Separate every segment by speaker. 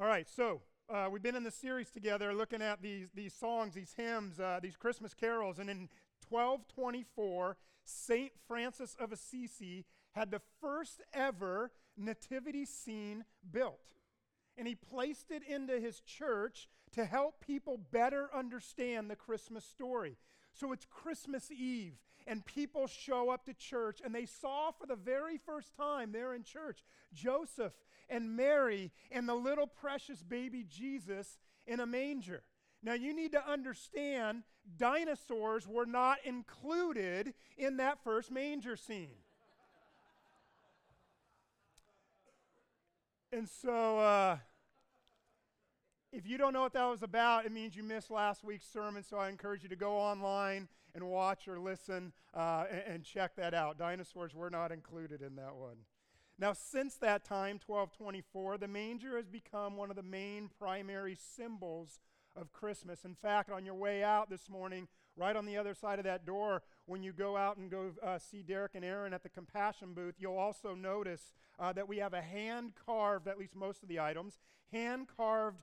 Speaker 1: All right, so uh, we've been in the series together looking at these, these songs, these hymns, uh, these Christmas carols. And in 1224, St. Francis of Assisi had the first ever nativity scene built. And he placed it into his church to help people better understand the Christmas story. So it's Christmas Eve, and people show up to church, and they saw for the very first time there in church Joseph and Mary and the little precious baby Jesus in a manger. Now, you need to understand dinosaurs were not included in that first manger scene. and so, uh, if you don't know what that was about, it means you missed last week's sermon. So I encourage you to go online and watch or listen uh, and, and check that out. Dinosaurs were not included in that one. Now, since that time, 1224, the manger has become one of the main primary symbols of Christmas. In fact, on your way out this morning, right on the other side of that door, when you go out and go uh, see Derek and Aaron at the compassion booth, you'll also notice uh, that we have a hand carved, at least most of the items, hand carved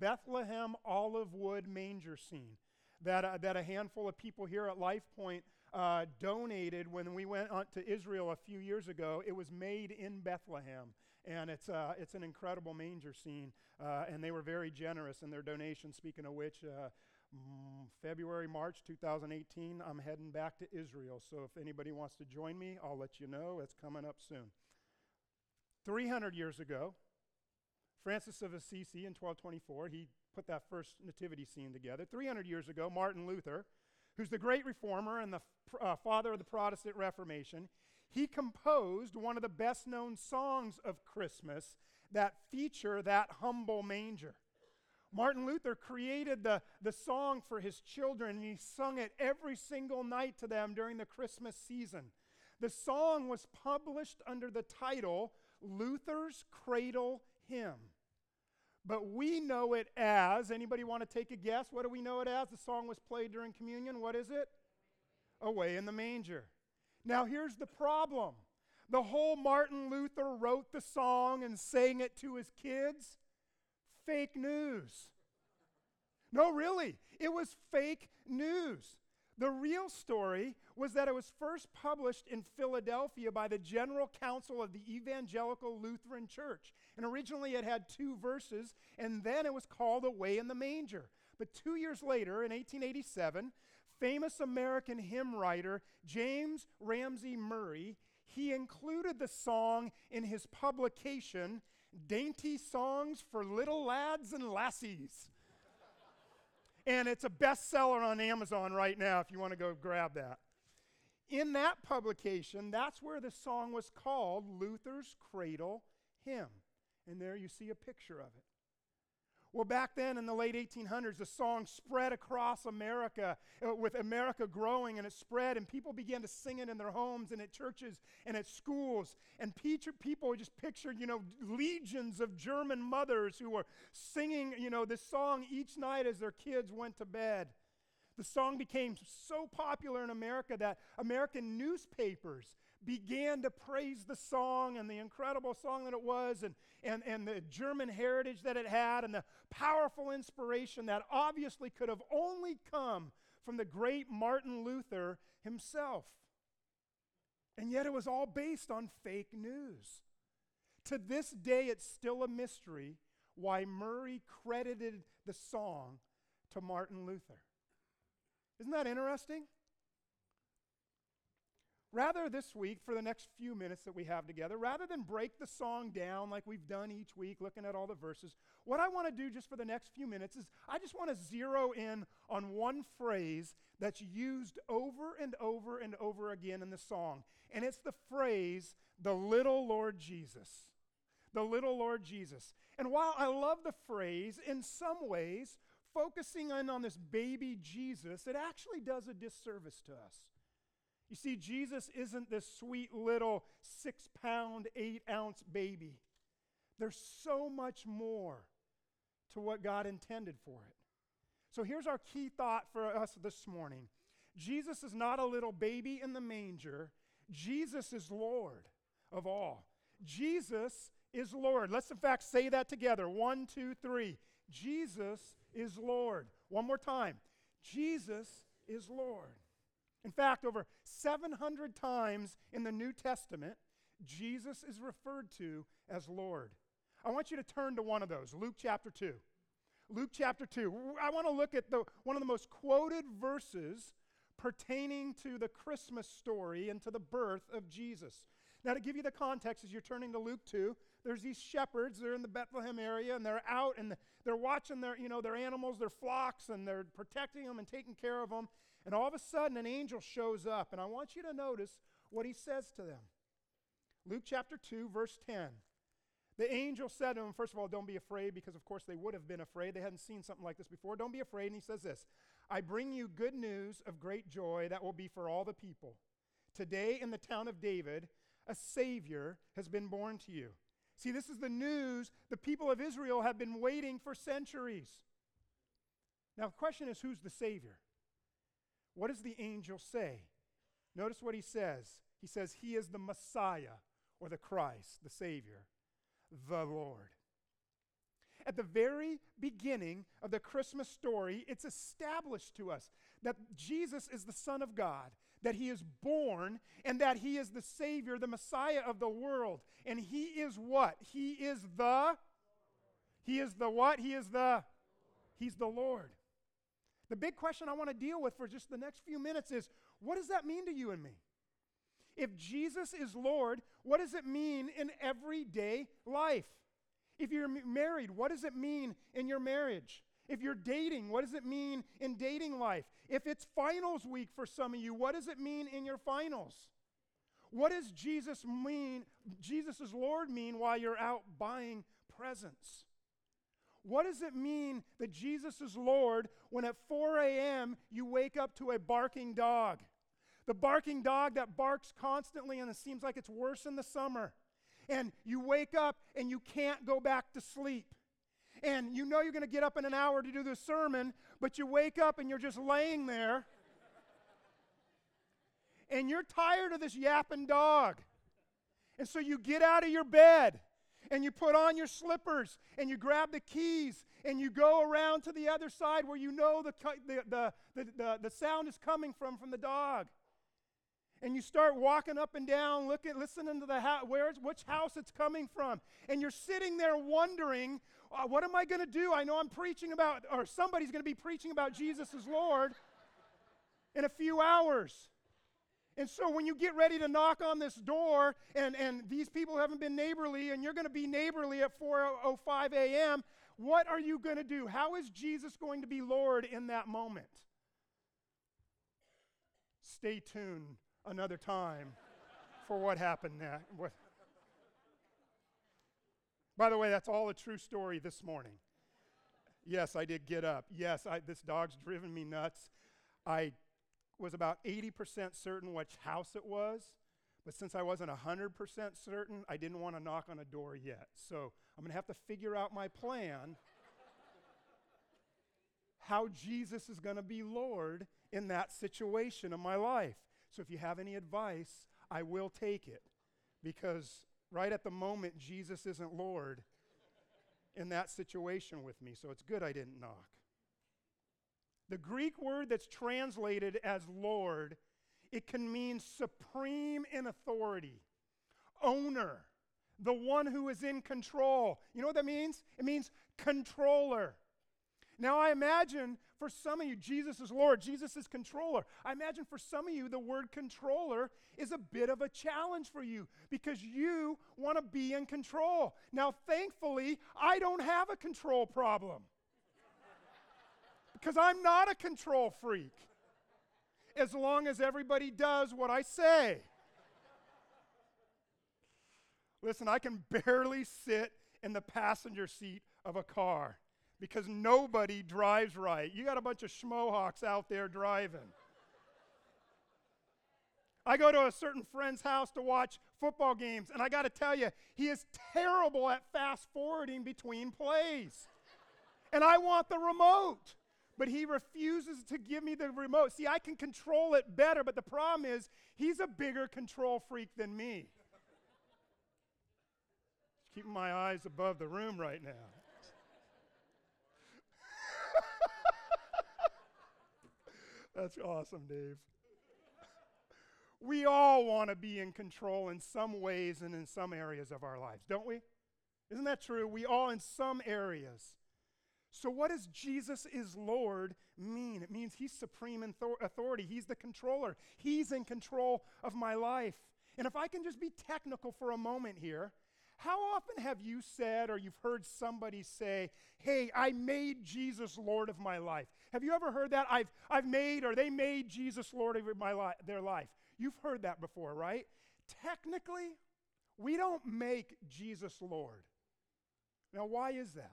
Speaker 1: Bethlehem olive wood manger scene that, uh, that a handful of people here at Life Point uh, donated when we went on to Israel a few years ago. It was made in Bethlehem. And it's, uh, it's an incredible manger scene. Uh, and they were very generous in their donation. Speaking of which, uh, mm, February, March 2018, I'm heading back to Israel. So if anybody wants to join me, I'll let you know. It's coming up soon. 300 years ago, Francis of Assisi in 1224, he put that first nativity scene together. 300 years ago, Martin Luther, who's the great reformer and the uh, father of the Protestant Reformation, he composed one of the best known songs of Christmas that feature that humble manger. Martin Luther created the, the song for his children and he sung it every single night to them during the Christmas season. The song was published under the title Luther's Cradle Hymn. But we know it as, anybody want to take a guess? What do we know it as? The song was played during communion. What is it? Away in the manger. Now, here's the problem the whole Martin Luther wrote the song and sang it to his kids. Fake news. No, really, it was fake news. The real story was that it was first published in Philadelphia by the General Council of the Evangelical Lutheran Church. And originally it had two verses, and then it was called Away in the Manger. But two years later, in 1887, famous American hymn writer James Ramsey Murray, he included the song in his publication, Dainty Songs for Little Lads and Lassies and it's a bestseller on Amazon right now if you want to go grab that. In that publication, that's where the song was called Luther's Cradle Hymn. And there you see a picture of it. Well, back then in the late 1800s, the song spread across America, uh, with America growing, and it spread, and people began to sing it in their homes and at churches and at schools. And people just pictured, you know, legions of German mothers who were singing, you know, this song each night as their kids went to bed. The song became so popular in America that American newspapers began to praise the song and the incredible song that it was, and, and, and the German heritage that it had, and the powerful inspiration that obviously could have only come from the great Martin Luther himself. And yet it was all based on fake news. To this day, it's still a mystery why Murray credited the song to Martin Luther. Isn't that interesting? Rather, this week, for the next few minutes that we have together, rather than break the song down like we've done each week, looking at all the verses, what I want to do just for the next few minutes is I just want to zero in on one phrase that's used over and over and over again in the song. And it's the phrase, the little Lord Jesus. The little Lord Jesus. And while I love the phrase, in some ways, focusing in on this baby Jesus, it actually does a disservice to us. You see, Jesus isn't this sweet little six pound, eight ounce baby. There's so much more to what God intended for it. So here's our key thought for us this morning Jesus is not a little baby in the manger, Jesus is Lord of all. Jesus is Lord. Let's, in fact, say that together. One, two, three. Jesus is Lord. One more time. Jesus is Lord. In fact, over 700 times in the New Testament, Jesus is referred to as Lord. I want you to turn to one of those, Luke chapter 2. Luke chapter 2. I want to look at the, one of the most quoted verses pertaining to the Christmas story and to the birth of Jesus. Now, to give you the context, as you're turning to Luke 2, there's these shepherds. They're in the Bethlehem area, and they're out and they're watching their, you know, their animals, their flocks, and they're protecting them and taking care of them. And all of a sudden, an angel shows up, and I want you to notice what he says to them. Luke chapter 2, verse 10. The angel said to him, first of all, don't be afraid, because of course they would have been afraid. They hadn't seen something like this before. Don't be afraid. And he says this I bring you good news of great joy that will be for all the people. Today in the town of David, a Savior has been born to you. See, this is the news the people of Israel have been waiting for centuries. Now, the question is who's the Savior? What does the angel say? Notice what he says. He says, He is the Messiah or the Christ, the Savior, the Lord. At the very beginning of the Christmas story, it's established to us that Jesus is the Son of God, that He is born, and that He is the Savior, the Messiah of the world. And He is what? He is the. He is the what? He is the. He's the Lord. The big question I want to deal with for just the next few minutes is what does that mean to you and me? If Jesus is Lord, what does it mean in everyday life? If you're married, what does it mean in your marriage? If you're dating, what does it mean in dating life? If it's finals week for some of you, what does it mean in your finals? What does Jesus mean, Jesus as Lord mean while you're out buying presents? What does it mean that Jesus is Lord when at 4 a.m. you wake up to a barking dog? The barking dog that barks constantly and it seems like it's worse in the summer and you wake up and you can't go back to sleep. And you know you're going to get up in an hour to do the sermon, but you wake up and you're just laying there. and you're tired of this yapping dog. And so you get out of your bed and you put on your slippers and you grab the keys and you go around to the other side where you know the, the, the, the, the sound is coming from from the dog and you start walking up and down, looking, listening to the house, which house it's coming from, and you're sitting there wondering, uh, what am I going to do? I know I'm preaching about, or somebody's going to be preaching about Jesus as Lord in a few hours. And so when you get ready to knock on this door, and, and these people haven't been neighborly, and you're going to be neighborly at 4:05 a.m., what are you going to do? How is Jesus going to be Lord in that moment? Stay tuned another time for what happened there. By the way, that's all a true story this morning. Yes, I did get up. Yes, I, this dog's driven me nuts. I was about 80% certain which house it was, but since I wasn't 100% certain, I didn't want to knock on a door yet. So I'm going to have to figure out my plan how Jesus is going to be Lord in that situation of my life. So if you have any advice, I will take it because right at the moment, Jesus isn't Lord in that situation with me. So it's good I didn't knock. The Greek word that's translated as Lord, it can mean supreme in authority, owner, the one who is in control. You know what that means? It means controller. Now, I imagine for some of you, Jesus is Lord, Jesus is controller. I imagine for some of you, the word controller is a bit of a challenge for you because you want to be in control. Now, thankfully, I don't have a control problem because I'm not a control freak as long as everybody does what I say. Listen, I can barely sit in the passenger seat of a car because nobody drives right. You got a bunch of schmohawks out there driving. I go to a certain friend's house to watch football games, and I got to tell you, he is terrible at fast forwarding between plays. And I want the remote, but he refuses to give me the remote. See, I can control it better, but the problem is he's a bigger control freak than me. Keeping my eyes above the room right now. That's awesome, Dave. We all want to be in control in some ways and in some areas of our lives, don't we? Isn't that true? We all in some areas. So, what does Jesus is Lord mean? It means He's supreme authority, He's the controller, He's in control of my life. And if I can just be technical for a moment here, how often have you said or you've heard somebody say, Hey, I made Jesus Lord of my life? Have you ever heard that? I've, I've made or they made Jesus Lord of my li- their life. You've heard that before, right? Technically, we don't make Jesus Lord. Now, why is that?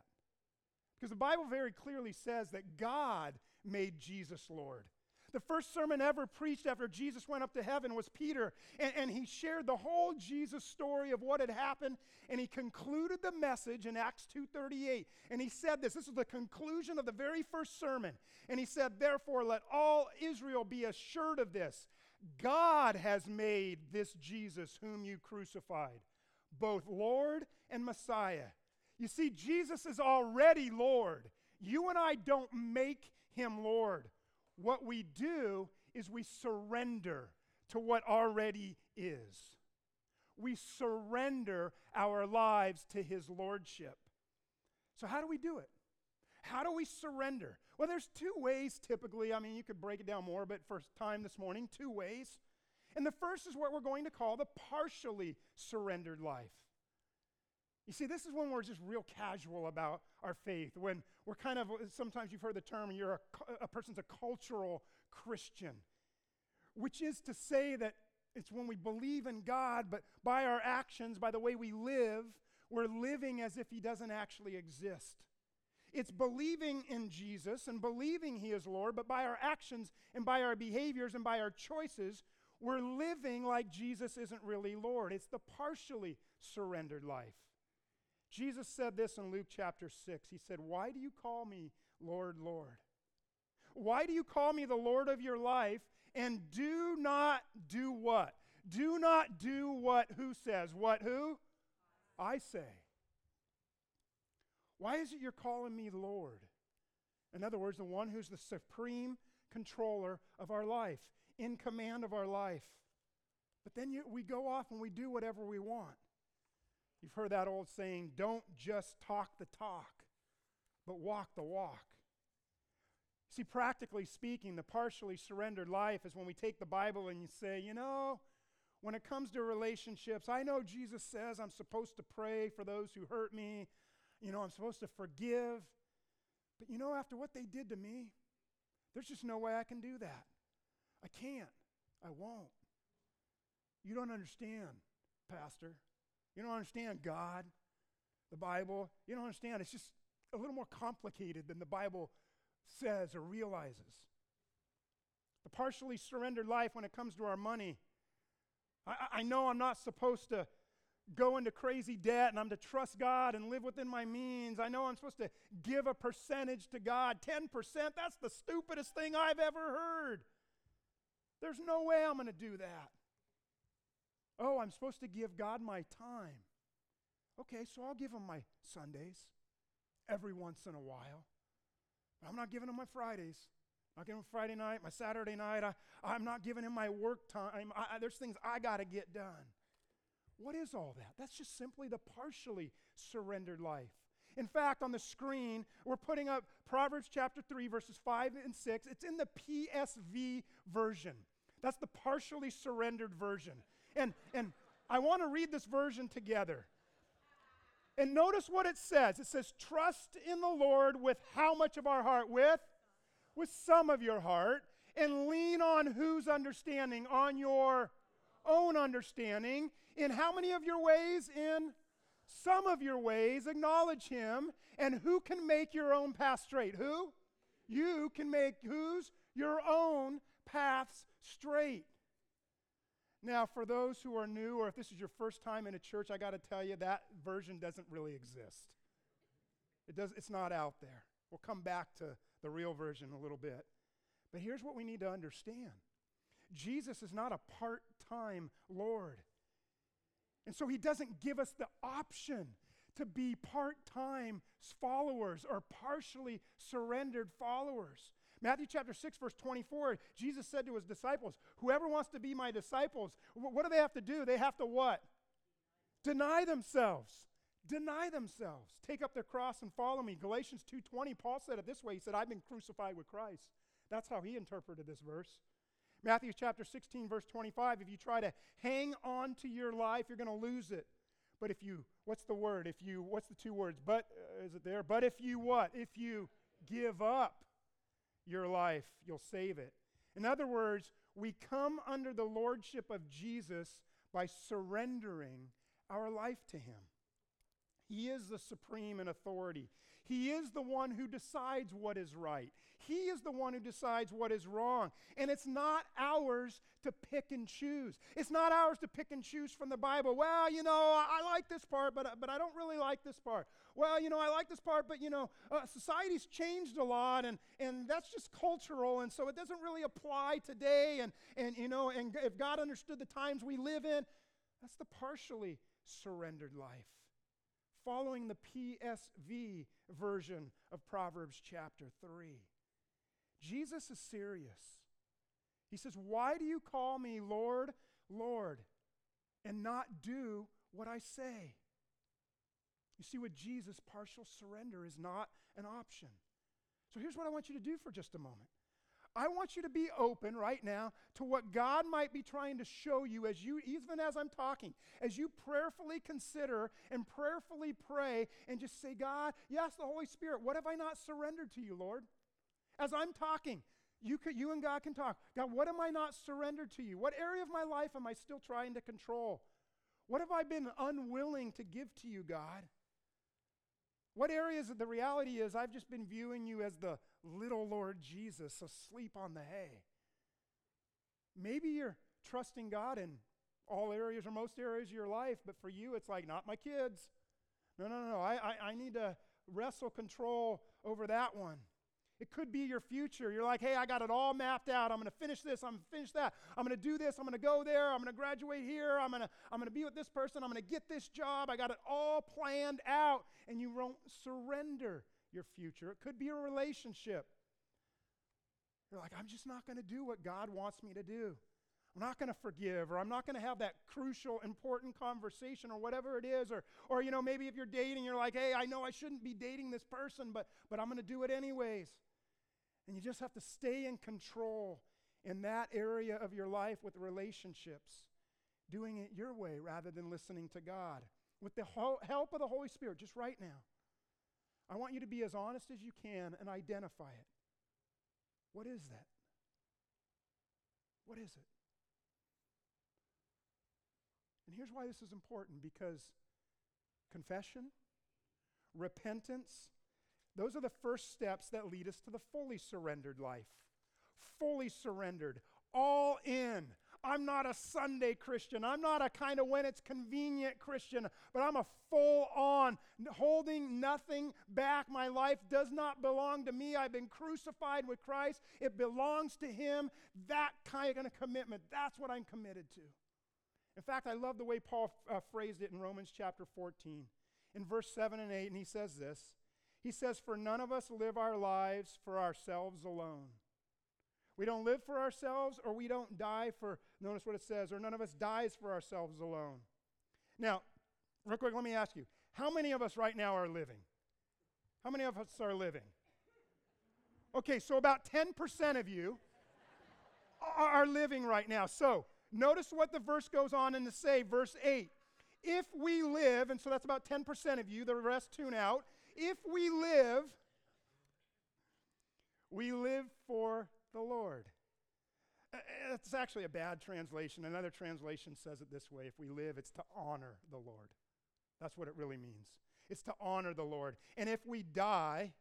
Speaker 1: Because the Bible very clearly says that God made Jesus Lord. The first sermon ever preached after Jesus went up to heaven was Peter, and, and, he shared the whole Jesus story of what had happened, and he concluded the message in Acts 2:38. And he said this, this is the conclusion of the very first sermon. And he said, "Therefore let all Israel be assured of this. God has made this Jesus whom you crucified, both Lord and Messiah." You see, Jesus is already Lord. You and I don't make him Lord. What we do is we surrender to what already is. We surrender our lives to his lordship. So, how do we do it? How do we surrender? Well, there's two ways typically. I mean, you could break it down more, but for time this morning, two ways. And the first is what we're going to call the partially surrendered life. You see, this is when we're just real casual about our faith. When we're kind of, sometimes you've heard the term, you're a, a person's a cultural Christian, which is to say that it's when we believe in God, but by our actions, by the way we live, we're living as if He doesn't actually exist. It's believing in Jesus and believing He is Lord, but by our actions and by our behaviors and by our choices, we're living like Jesus isn't really Lord. It's the partially surrendered life. Jesus said this in Luke chapter 6. He said, Why do you call me Lord, Lord? Why do you call me the Lord of your life and do not do what? Do not do what who says? What who? I say. Why is it you're calling me Lord? In other words, the one who's the supreme controller of our life, in command of our life. But then you, we go off and we do whatever we want. You've heard that old saying don't just talk the talk, but walk the walk. See, practically speaking, the partially surrendered life is when we take the Bible and you say, you know, when it comes to relationships, I know Jesus says I'm supposed to pray for those who hurt me. You know, I'm supposed to forgive. But you know, after what they did to me, there's just no way I can do that. I can't. I won't. You don't understand, Pastor. You don't understand God, the Bible. You don't understand. It's just a little more complicated than the Bible says or realizes. The partially surrendered life when it comes to our money. I, I know I'm not supposed to go into crazy debt and I'm to trust God and live within my means. I know I'm supposed to give a percentage to God. 10%, that's the stupidest thing I've ever heard. There's no way I'm going to do that. Oh, I'm supposed to give God my time. Okay, so I'll give him my Sundays every once in a while. I'm not giving him my Fridays. I'm not giving him Friday night, my Saturday night. I, I'm not giving him my work time. I, I, there's things I got to get done. What is all that? That's just simply the partially surrendered life. In fact, on the screen, we're putting up Proverbs chapter 3, verses 5 and 6. It's in the PSV version. That's the partially surrendered version. And, and I want to read this version together. And notice what it says. It says, Trust in the Lord with how much of our heart? With? With some of your heart. And lean on whose understanding? On your own understanding. In how many of your ways? In some of your ways. Acknowledge Him. And who can make your own path straight? Who? You can make whose? Your own paths straight. Now, for those who are new, or if this is your first time in a church, I got to tell you that version doesn't really exist. It does, it's not out there. We'll come back to the real version a little bit. But here's what we need to understand Jesus is not a part time Lord. And so he doesn't give us the option. to be part time followers or partially surrendered followers. Matthew chapter 6, verse 24, Jesus said to his disciples, Whoever wants to be my disciples, what do they have to do? They have to what? Deny themselves. Deny themselves. Take up their cross and follow me. Galatians 2:20, Paul said it this way. He said, I've been crucified with Christ. That's how he interpreted this verse. Matthew chapter 16, verse 25, if you try to hang on to your life, you're going to lose it. But if you, what's the word? If you, what's the two words? But, uh, is it there? But if you what? If you give up your life, you'll save it. In other words, we come under the lordship of Jesus by surrendering our life to Him. He is the supreme in authority. He is the one who decides what is right. He is the one who decides what is wrong. And it's not ours to pick and choose. It's not ours to pick and choose from the Bible. Well, you know, I, like this part, but, but I don't really like this part. Well, you know, I like this part, but, you know, uh, society's changed a lot, and, and that's just cultural, and so it doesn't really apply today. And, and, you know, and if God understood the times we live in, that's the partially surrendered life following the PSV version of Proverbs chapter 3. Jesus is serious. He says, Why do you call me Lord, Lord, and not do what I say? You see, with Jesus, partial surrender is not an option. So here's what I want you to do for just a moment. I want you to be open right now to what God might be trying to show you as you, even as I'm talking, as you prayerfully consider and prayerfully pray and just say, God, yes, the Holy Spirit, what have I not surrendered to you, Lord? As I'm talking, you, could, you and God can talk. God, what am I not surrendered to you? What area of my life am I still trying to control? What have I been unwilling to give to you, God? What areas of the reality is I've just been viewing you as the little Lord Jesus asleep on the hay. Maybe you're trusting God in all areas or most areas of your life, but for you, it's like, not my kids. No, no, no. I, I, I need to wrestle control over that one. It could be your future. You're like, hey, I got it all mapped out. I'm going to finish this. I'm going to finish that. I'm going to do this. I'm going to go there. I'm going to graduate here. I'm going to, I'm going to be with this person. I'm going to get this job. I got it all planned out. And you won't surrender your future. It could be a relationship. You're like, I'm just not going to do what God wants me to do. I'm not going to forgive, or I'm not going to have that crucial, important conversation, or whatever it is. Or, or, you know, maybe if you're dating, you're like, hey, I know I shouldn't be dating this person, but, but I'm going to do it anyways. And you just have to stay in control in that area of your life with relationships, doing it your way rather than listening to God. With the help of the Holy Spirit, just right now, I want you to be as honest as you can and identify it. What is that? What is it? And here's why this is important because confession, repentance, those are the first steps that lead us to the fully surrendered life. Fully surrendered, all in. I'm not a Sunday Christian. I'm not a kind of when it's convenient Christian, but I'm a full on, holding nothing back. My life does not belong to me. I've been crucified with Christ. It belongs to Him. That kind of commitment, that's what I'm committed to. In fact, I love the way Paul uh, phrased it in Romans chapter 14. In verse 7 and 8, and he says this He says, For none of us live our lives for ourselves alone. We don't live for ourselves, or we don't die for, notice what it says, or none of us dies for ourselves alone. Now, real quick, let me ask you how many of us right now are living? How many of us are living? Okay, so about 10% of you are living right now. So, Notice what the verse goes on in to say, verse 8. If we live, and so that's about 10% of you, the rest tune out. If we live, we live for the Lord. Uh, uh, it's actually a bad translation. Another translation says it this way if we live, it's to honor the Lord. That's what it really means. It's to honor the Lord. And if we die,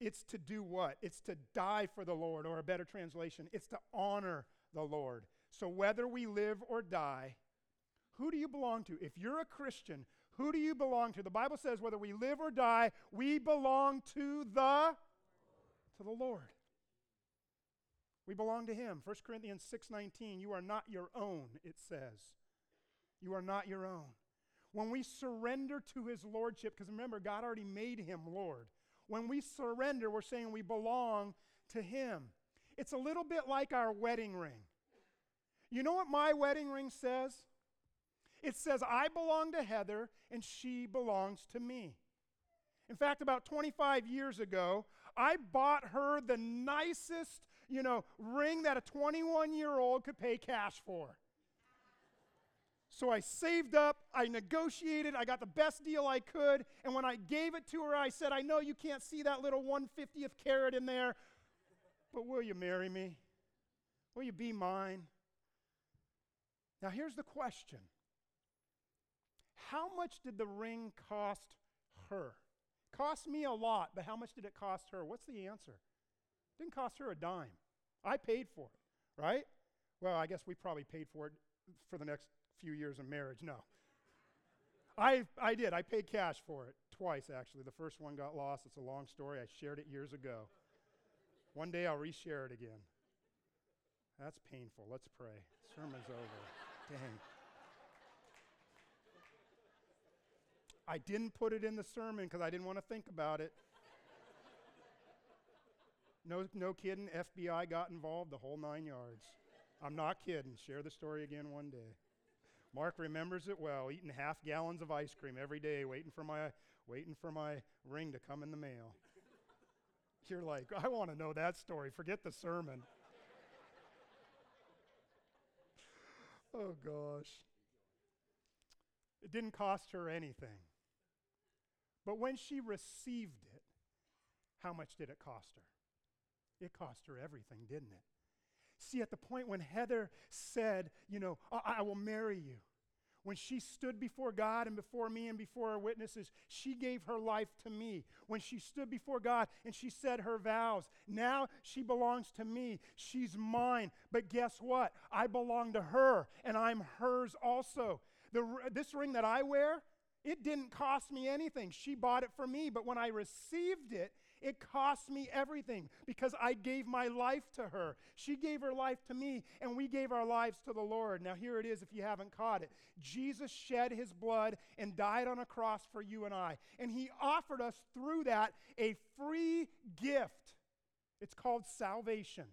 Speaker 1: it's to do what? It's to die for the Lord, or a better translation, it's to honor the Lord. So whether we live or die, who do you belong to? If you're a Christian, who do you belong to? The Bible says whether we live or die, we belong to the to the Lord. We belong to him. 1 Corinthians 6:19, you are not your own, it says. You are not your own. when we surrender to his lordship, because remember, God already made him Lord. When we surrender, we're saying we belong to him. It's a little bit like our wedding ring. You know what my wedding ring says? It says, I belong to Heather and she belongs to me. In fact, about 25 years ago, I bought her the nicest, you know, ring that a 21 year old could pay cash for. So I saved up, I negotiated, I got the best deal I could, and when I gave it to her, I said, I know you can't see that little 150th carat in there, but will you marry me? Will you be mine? Now, here's the question How much did the ring cost her? Cost me a lot, but how much did it cost her? What's the answer? Didn't cost her a dime. I paid for it, right? Well, I guess we probably paid for it for the next few years of marriage. No. I, I did. I paid cash for it twice, actually. The first one got lost. It's a long story. I shared it years ago. One day I'll reshare it again. That's painful. Let's pray. Sermon's over. Dang. I didn't put it in the sermon because I didn't want to think about it. No, no kidding. FBI got involved, the whole nine yards. I'm not kidding. Share the story again one day. Mark remembers it well, eating half gallons of ice cream every day, waiting for my, waiting for my ring to come in the mail. You're like, I want to know that story. Forget the sermon. oh, gosh. It didn't cost her anything. But when she received it, how much did it cost her? It cost her everything, didn't it? See, at the point when Heather said, You know, I, I will marry you, when she stood before God and before me and before our witnesses, she gave her life to me. When she stood before God and she said her vows, now she belongs to me. She's mine. But guess what? I belong to her and I'm hers also. The, this ring that I wear, it didn't cost me anything. She bought it for me. But when I received it, it cost me everything because I gave my life to her. She gave her life to me, and we gave our lives to the Lord. Now, here it is if you haven't caught it Jesus shed his blood and died on a cross for you and I. And he offered us through that a free gift. It's called salvation.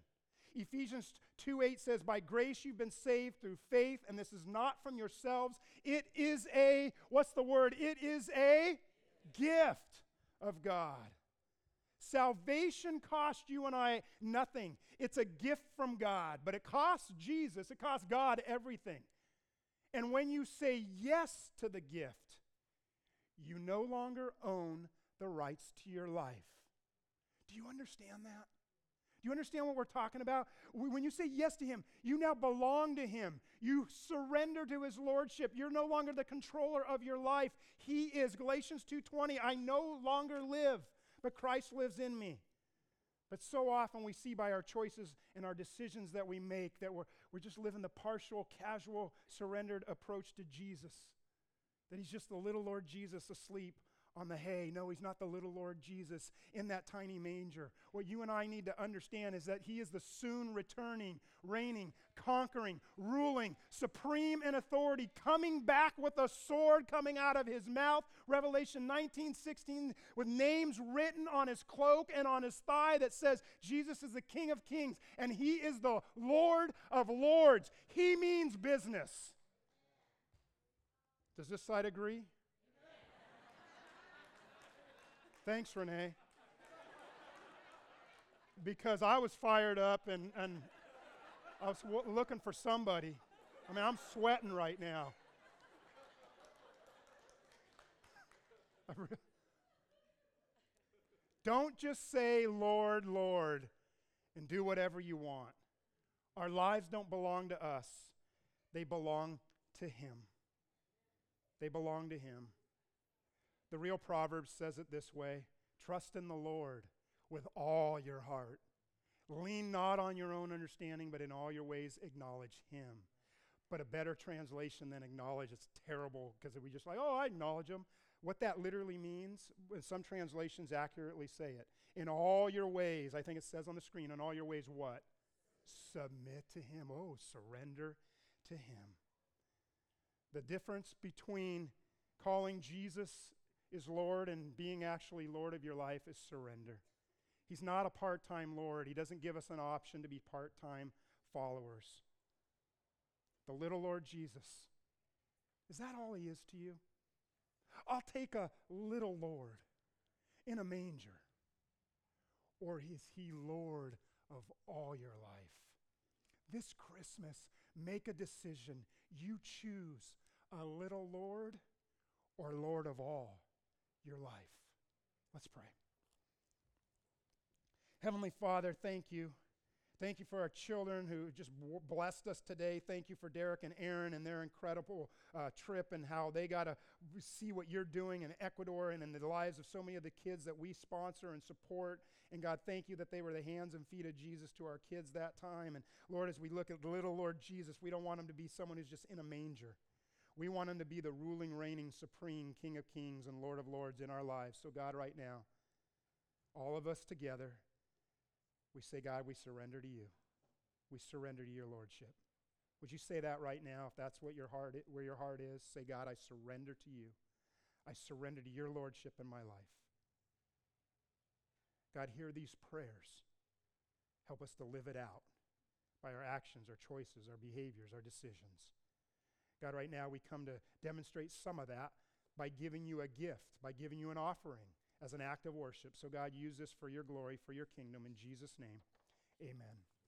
Speaker 1: Ephesians 2 8 says, By grace you've been saved through faith, and this is not from yourselves. It is a, what's the word? It is a gift of God. Salvation cost you and I nothing. It's a gift from God, but it costs Jesus, it costs God everything. And when you say yes to the gift, you no longer own the rights to your life. Do you understand that? Do you understand what we're talking about? When you say yes to him, you now belong to him. You surrender to his lordship. You're no longer the controller of your life. He is Galatians 2:20, I no longer live, but Christ lives in me. But so often we see by our choices and our decisions that we make that we're, we're just living the partial, casual, surrendered approach to Jesus. That he's just the little Lord Jesus asleep on the hay. No, he's not the little Lord Jesus in that tiny manger. What you and I need to understand is that he is the soon returning, reigning, conquering, ruling, supreme in authority, coming back with a sword coming out of his mouth. Revelation 19 16, with names written on his cloak and on his thigh that says, Jesus is the King of kings and he is the Lord of lords. He means business. Does this side agree? Thanks, Renee. Because I was fired up and, and I was w- looking for somebody. I mean, I'm sweating right now. Don't just say, Lord, Lord, and do whatever you want. Our lives don't belong to us, they belong to Him. They belong to Him. The real Proverbs says it this way Trust in the Lord with all your heart. Lean not on your own understanding, but in all your ways acknowledge Him. But a better translation than acknowledge, is terrible because we just like, oh, I acknowledge Him. What that literally means, some translations accurately say it. In all your ways, I think it says on the screen, in all your ways, what? Submit to Him. Oh, surrender to Him. The difference between Calling Jesus is Lord and being actually Lord of your life is surrender. He's not a part time Lord. He doesn't give us an option to be part time followers. The little Lord Jesus. Is that all he is to you? I'll take a little Lord in a manger. Or is he Lord of all your life? This Christmas, make a decision. You choose a little Lord or Lord of all your life. Let's pray. Heavenly Father, thank you. Thank you for our children who just blessed us today. Thank you for Derek and Aaron and their incredible uh, trip and how they got to see what you're doing in Ecuador and in the lives of so many of the kids that we sponsor and support. And God, thank you that they were the hands and feet of Jesus to our kids that time. And Lord, as we look at little Lord Jesus, we don't want him to be someone who's just in a manger. We want him to be the ruling, reigning, supreme King of kings and Lord of lords in our lives. So, God, right now, all of us together, we say, God, we surrender to you. We surrender to your lordship. Would you say that right now if that's what your heart where your heart is? Say, God, I surrender to you. I surrender to your lordship in my life. God, hear these prayers. Help us to live it out by our actions, our choices, our behaviors, our decisions. God, right now we come to demonstrate some of that by giving you a gift, by giving you an offering as an act of worship. So, God, use this for your glory, for your kingdom. In Jesus' name, amen.